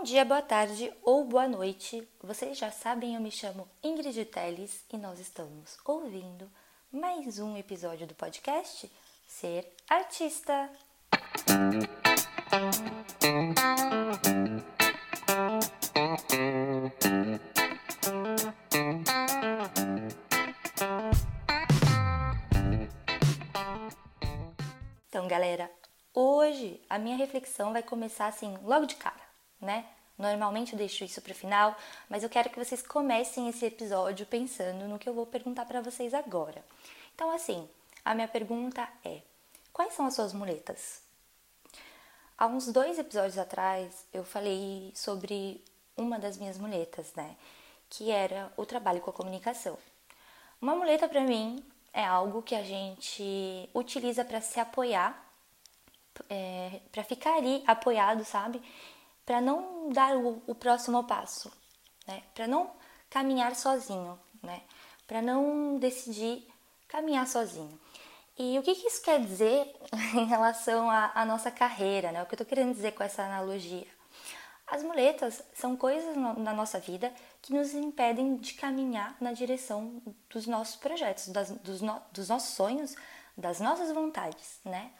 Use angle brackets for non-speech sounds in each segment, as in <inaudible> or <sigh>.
Bom dia, boa tarde ou boa noite. Vocês já sabem, eu me chamo Ingrid Teles e nós estamos ouvindo mais um episódio do podcast Ser Artista. Então, galera, hoje a minha reflexão vai começar assim, logo de cara, né? Normalmente eu deixo isso para o final, mas eu quero que vocês comecem esse episódio pensando no que eu vou perguntar para vocês agora. Então, assim, a minha pergunta é: quais são as suas muletas? Há uns dois episódios atrás eu falei sobre uma das minhas muletas, né? Que era o trabalho com a comunicação. Uma muleta para mim é algo que a gente utiliza para se apoiar, é, para ficar ali apoiado, sabe? Para não dar o, o próximo passo, né? Para não caminhar sozinho, né? Para não decidir caminhar sozinho. E o que, que isso quer dizer <laughs> em relação à, nossa carreira, né? O que eu estou querendo dizer com essa analogia? As muletas são coisas na nossa vida que nos impedem de caminhar na direção dos nossos projetos, das, dos, no, dos, nossos sonhos, das nossas vontades, né?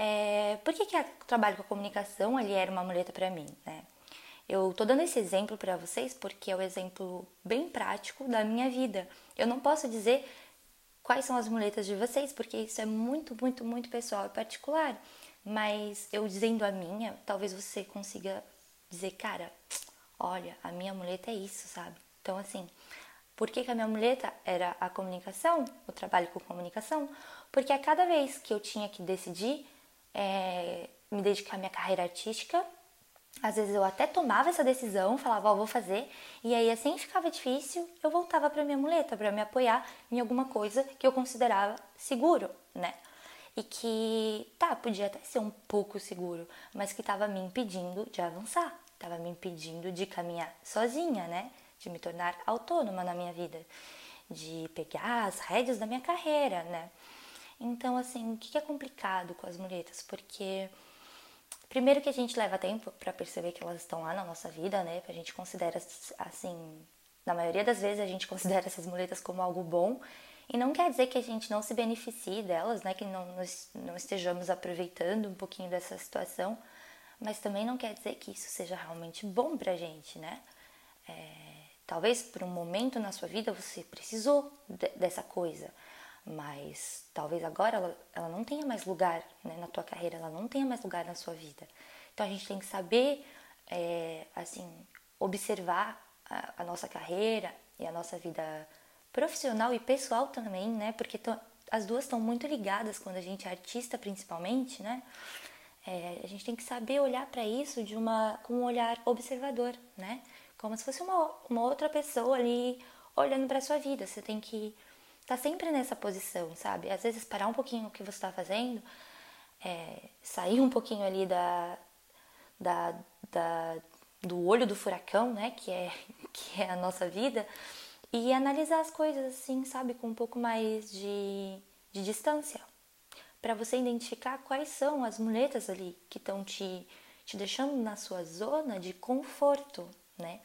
É, por que, que o trabalho com a comunicação ali era uma muleta para mim, né? Eu tô dando esse exemplo para vocês porque é o um exemplo bem prático da minha vida. Eu não posso dizer quais são as muletas de vocês, porque isso é muito, muito, muito pessoal e particular. Mas eu dizendo a minha, talvez você consiga dizer, cara, olha, a minha muleta é isso, sabe? Então, assim, por que, que a minha muleta era a comunicação, o trabalho com comunicação? Porque a cada vez que eu tinha que decidir é, me dedicar à minha carreira artística, às vezes eu até tomava essa decisão, falava, ó, oh, vou fazer, e aí assim ficava difícil, eu voltava para minha muleta para me apoiar em alguma coisa que eu considerava seguro, né? e que, tá, podia até ser um pouco seguro, mas que estava me impedindo de avançar, estava me impedindo de caminhar sozinha, né? De me tornar autônoma na minha vida, de pegar as rédeas da minha carreira, né? Então, assim, o que é complicado com as muletas? Porque, primeiro, que a gente leva tempo para perceber que elas estão lá na nossa vida, né? A gente considera, assim, na maioria das vezes a gente <laughs> considera essas muletas como algo bom e não quer dizer que a gente não se beneficie delas, né? Que não, não estejamos aproveitando um pouquinho dessa situação, mas também não quer dizer que isso seja realmente bom pra gente, né? É, talvez por um momento na sua vida você precisou de, dessa coisa, mas talvez agora ela, ela não tenha mais lugar né, na tua carreira, ela não tenha mais lugar na sua vida. Então a gente tem que saber, é, assim, observar a, a nossa carreira e a nossa vida profissional e pessoal também, né? Porque as duas estão muito ligadas quando a gente é artista, principalmente, né? É, a gente tem que saber olhar para isso de uma com um olhar observador, né? Como se fosse uma, uma outra pessoa ali olhando para sua vida. Você tem que tá sempre nessa posição, sabe? Às vezes parar um pouquinho o que você está fazendo, é, sair um pouquinho ali da, da, da, do olho do furacão, né? Que é <laughs> que é a nossa vida e analisar as coisas assim, sabe, com um pouco mais de, de distância, para você identificar quais são as muletas ali que estão te, te deixando na sua zona de conforto, né?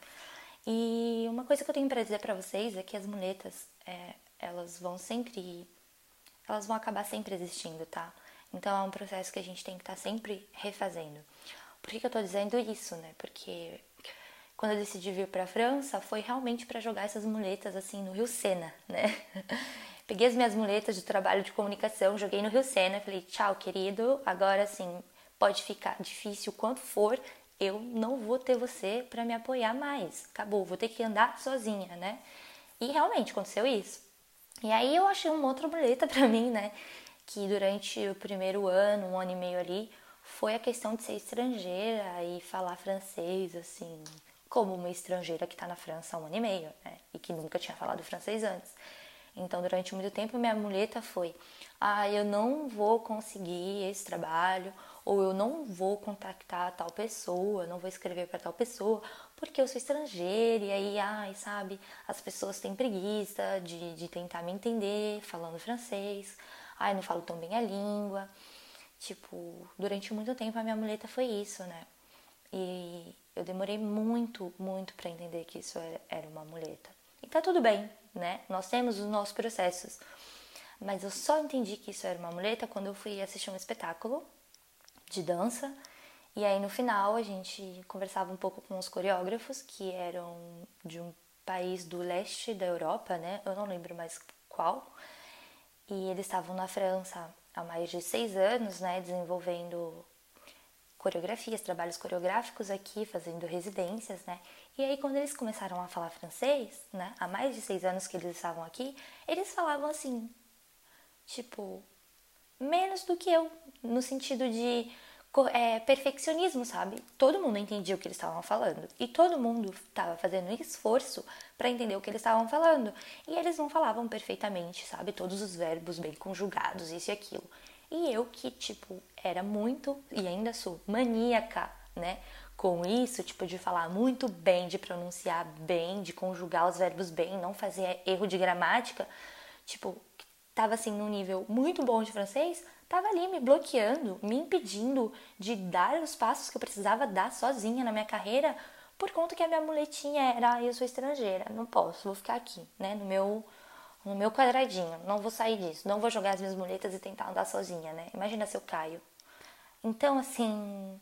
E uma coisa que eu tenho para dizer para vocês é que as muletas, é, elas vão sempre, elas vão acabar sempre existindo, tá? Então é um processo que a gente tem que estar tá sempre refazendo. Por que, que eu tô dizendo isso, né? Porque quando eu decidi vir para a França, foi realmente para jogar essas muletas assim no Rio Sena, né? <laughs> Peguei as minhas muletas de trabalho de comunicação, joguei no Rio Sena, falei: "Tchau, querido, agora assim, pode ficar difícil quanto for, eu não vou ter você para me apoiar mais. Acabou, vou ter que andar sozinha, né?" E realmente aconteceu isso. E aí eu achei uma outra muleta <laughs> para mim, né? Que durante o primeiro ano, um ano e meio ali, foi a questão de ser estrangeira e falar francês, assim, como uma estrangeira que está na França há um ano e meio, né? E que nunca tinha falado francês antes. Então, durante muito tempo, minha muleta foi: ah, eu não vou conseguir esse trabalho, ou eu não vou contactar tal pessoa, não vou escrever para tal pessoa, porque eu sou estrangeira, e aí, ai, sabe, as pessoas têm preguiça de, de tentar me entender falando francês, ai, não falo tão bem a língua. Tipo, durante muito tempo a minha muleta foi isso, né? E, Eu demorei muito, muito para entender que isso era uma muleta. E tá tudo bem, né? Nós temos os nossos processos. Mas eu só entendi que isso era uma muleta quando eu fui assistir um espetáculo de dança. E aí no final a gente conversava um pouco com os coreógrafos que eram de um país do leste da Europa, né? Eu não lembro mais qual. E eles estavam na França há mais de seis anos, né? Desenvolvendo coreografias, trabalhos coreográficos aqui, fazendo residências, né? E aí quando eles começaram a falar francês, né? Há mais de seis anos que eles estavam aqui, eles falavam assim, tipo, menos do que eu, no sentido de é, perfeccionismo, sabe? Todo mundo entendia o que eles estavam falando e todo mundo estava fazendo esforço para entender o que eles estavam falando. E eles não falavam perfeitamente, sabe? Todos os verbos bem conjugados, isso e aquilo. E eu que, tipo, era muito e ainda sou maníaca, né? Com isso, tipo, de falar muito bem, de pronunciar bem, de conjugar os verbos bem, não fazer erro de gramática, tipo, tava assim num nível muito bom de francês, estava ali me bloqueando, me impedindo de dar os passos que eu precisava dar sozinha na minha carreira, por conta que a minha muletinha era eu sou estrangeira, não posso, vou ficar aqui, né, no meu no meu quadradinho, não vou sair disso, não vou jogar as minhas muletas e tentar andar sozinha, né? Imagina se eu caio. Então, assim,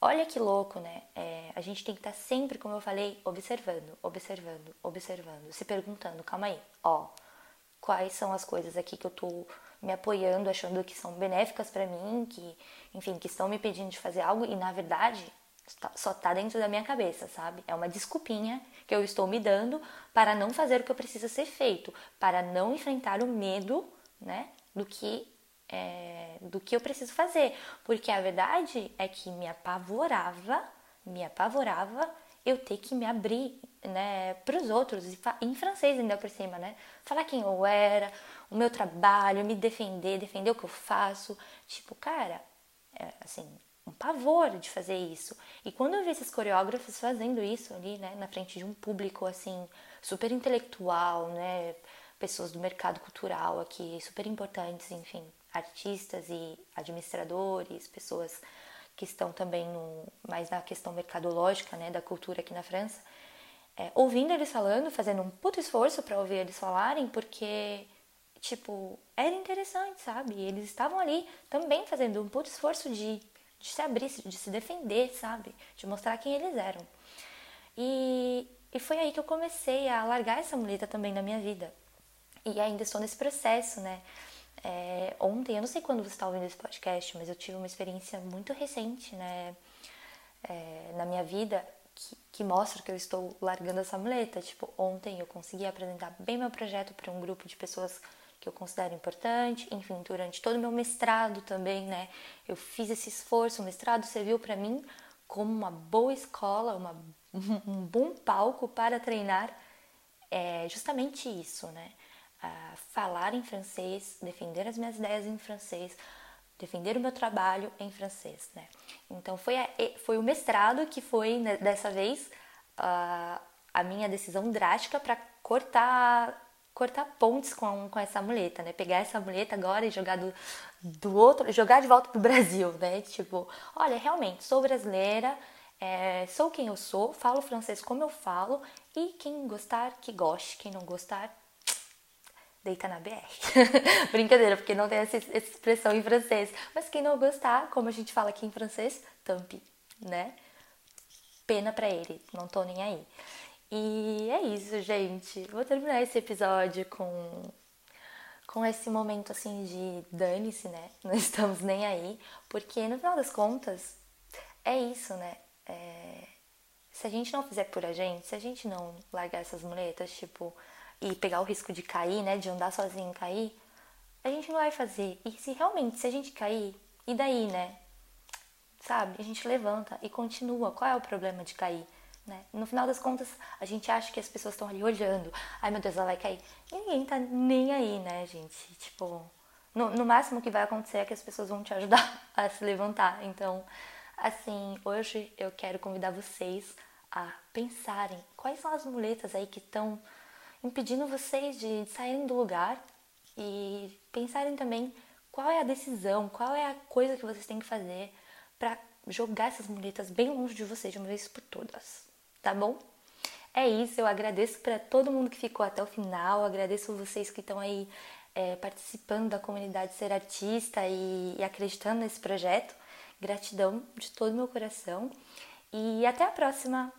olha que louco, né? É, a gente tem que estar tá sempre, como eu falei, observando, observando, observando, se perguntando, calma aí, ó, quais são as coisas aqui que eu tô me apoiando, achando que são benéficas para mim, que, enfim, que estão me pedindo de fazer algo e na verdade só tá dentro da minha cabeça, sabe? É uma desculpinha que eu estou me dando para não fazer o que eu preciso ser feito, para não enfrentar o medo, né, do que é, do que eu preciso fazer, porque a verdade é que me apavorava, me apavorava eu ter que me abrir, né, para os outros em francês ainda por cima, né? Falar quem eu era, o meu trabalho, me defender, defender o que eu faço. Tipo, cara, é, assim, um pavor de fazer isso. E quando eu vi esses coreógrafos fazendo isso ali, né, na frente de um público, assim, super intelectual, né, pessoas do mercado cultural aqui, super importantes, enfim, artistas e administradores, pessoas que estão também no, mais na questão mercadológica, né, da cultura aqui na França, é, ouvindo eles falando, fazendo um puto esforço para ouvir eles falarem, porque tipo, era interessante, sabe? Eles estavam ali também fazendo um puto esforço de, de se abrir, de se defender, sabe? De mostrar quem eles eram. E, e foi aí que eu comecei a largar essa muleta também na minha vida. E ainda estou nesse processo, né? É, ontem, eu não sei quando você está ouvindo esse podcast, mas eu tive uma experiência muito recente, né? É, na minha vida que, que, mostra que eu estou largando essa muleta. Tipo, ontem eu consegui apresentar bem meu projeto para um grupo de pessoas que eu considero importante. Enfim, durante todo o meu mestrado também, né? Eu fiz esse esforço. O mestrado serviu para mim como uma boa escola, uma, <laughs> um bom palco para treinar é, justamente isso, né? Uh, falar em francês, defender as minhas ideias em francês, defender o meu trabalho em francês, né? Então foi, a, foi o mestrado que foi né, dessa vez uh, a minha decisão drástica para cortar cortar pontes com, com essa muleta, né? Pegar essa muleta agora e jogar do, do outro, jogar de volta pro Brasil, <laughs> né? Tipo, olha, realmente, sou brasileira, é, sou quem eu sou, falo francês como eu falo, e quem gostar, que goste, quem não gostar, deita na BR. <laughs> Brincadeira, porque não tem essa, expressão em francês. Mas quem não gostar, como a gente fala aqui em francês, tampe, né? Pena pra ele, não tô nem aí. E é isso, gente. Vou terminar esse episódio com com esse momento assim de dane-se, né? <laughs> Não estamos nem aí, porque no final das contas é isso, né? É... Se a gente não fizer por a gente, se a gente não largar essas muletas, tipo, e pegar o risco de cair, né? De andar sozinho e cair, a gente não vai fazer. E se realmente, se a gente cair, e daí, né? Sabe? A gente levanta e continua. Qual é o problema de cair? Né? No final das contas, a gente acha que as pessoas estão ali olhando. Ai meu Deus, ela vai cair. E ninguém tá nem aí, né, gente? Tipo, no, no máximo que vai acontecer é que as pessoas vão te ajudar <laughs> a se levantar. Então, assim, hoje eu quero convidar vocês a pensarem quais são as muletas aí que estão impedindo vocês de saírem do lugar e pensarem também qual é a decisão, qual é a coisa que vocês têm que fazer para jogar essas muletas bem longe de você de uma vez por todas, tá bom? É isso, eu agradeço para todo mundo que ficou até o final, agradeço vocês que estão aí é, participando da comunidade Ser Artista e, e acreditando nesse projeto. Gratidão de todo meu coração e até a próxima!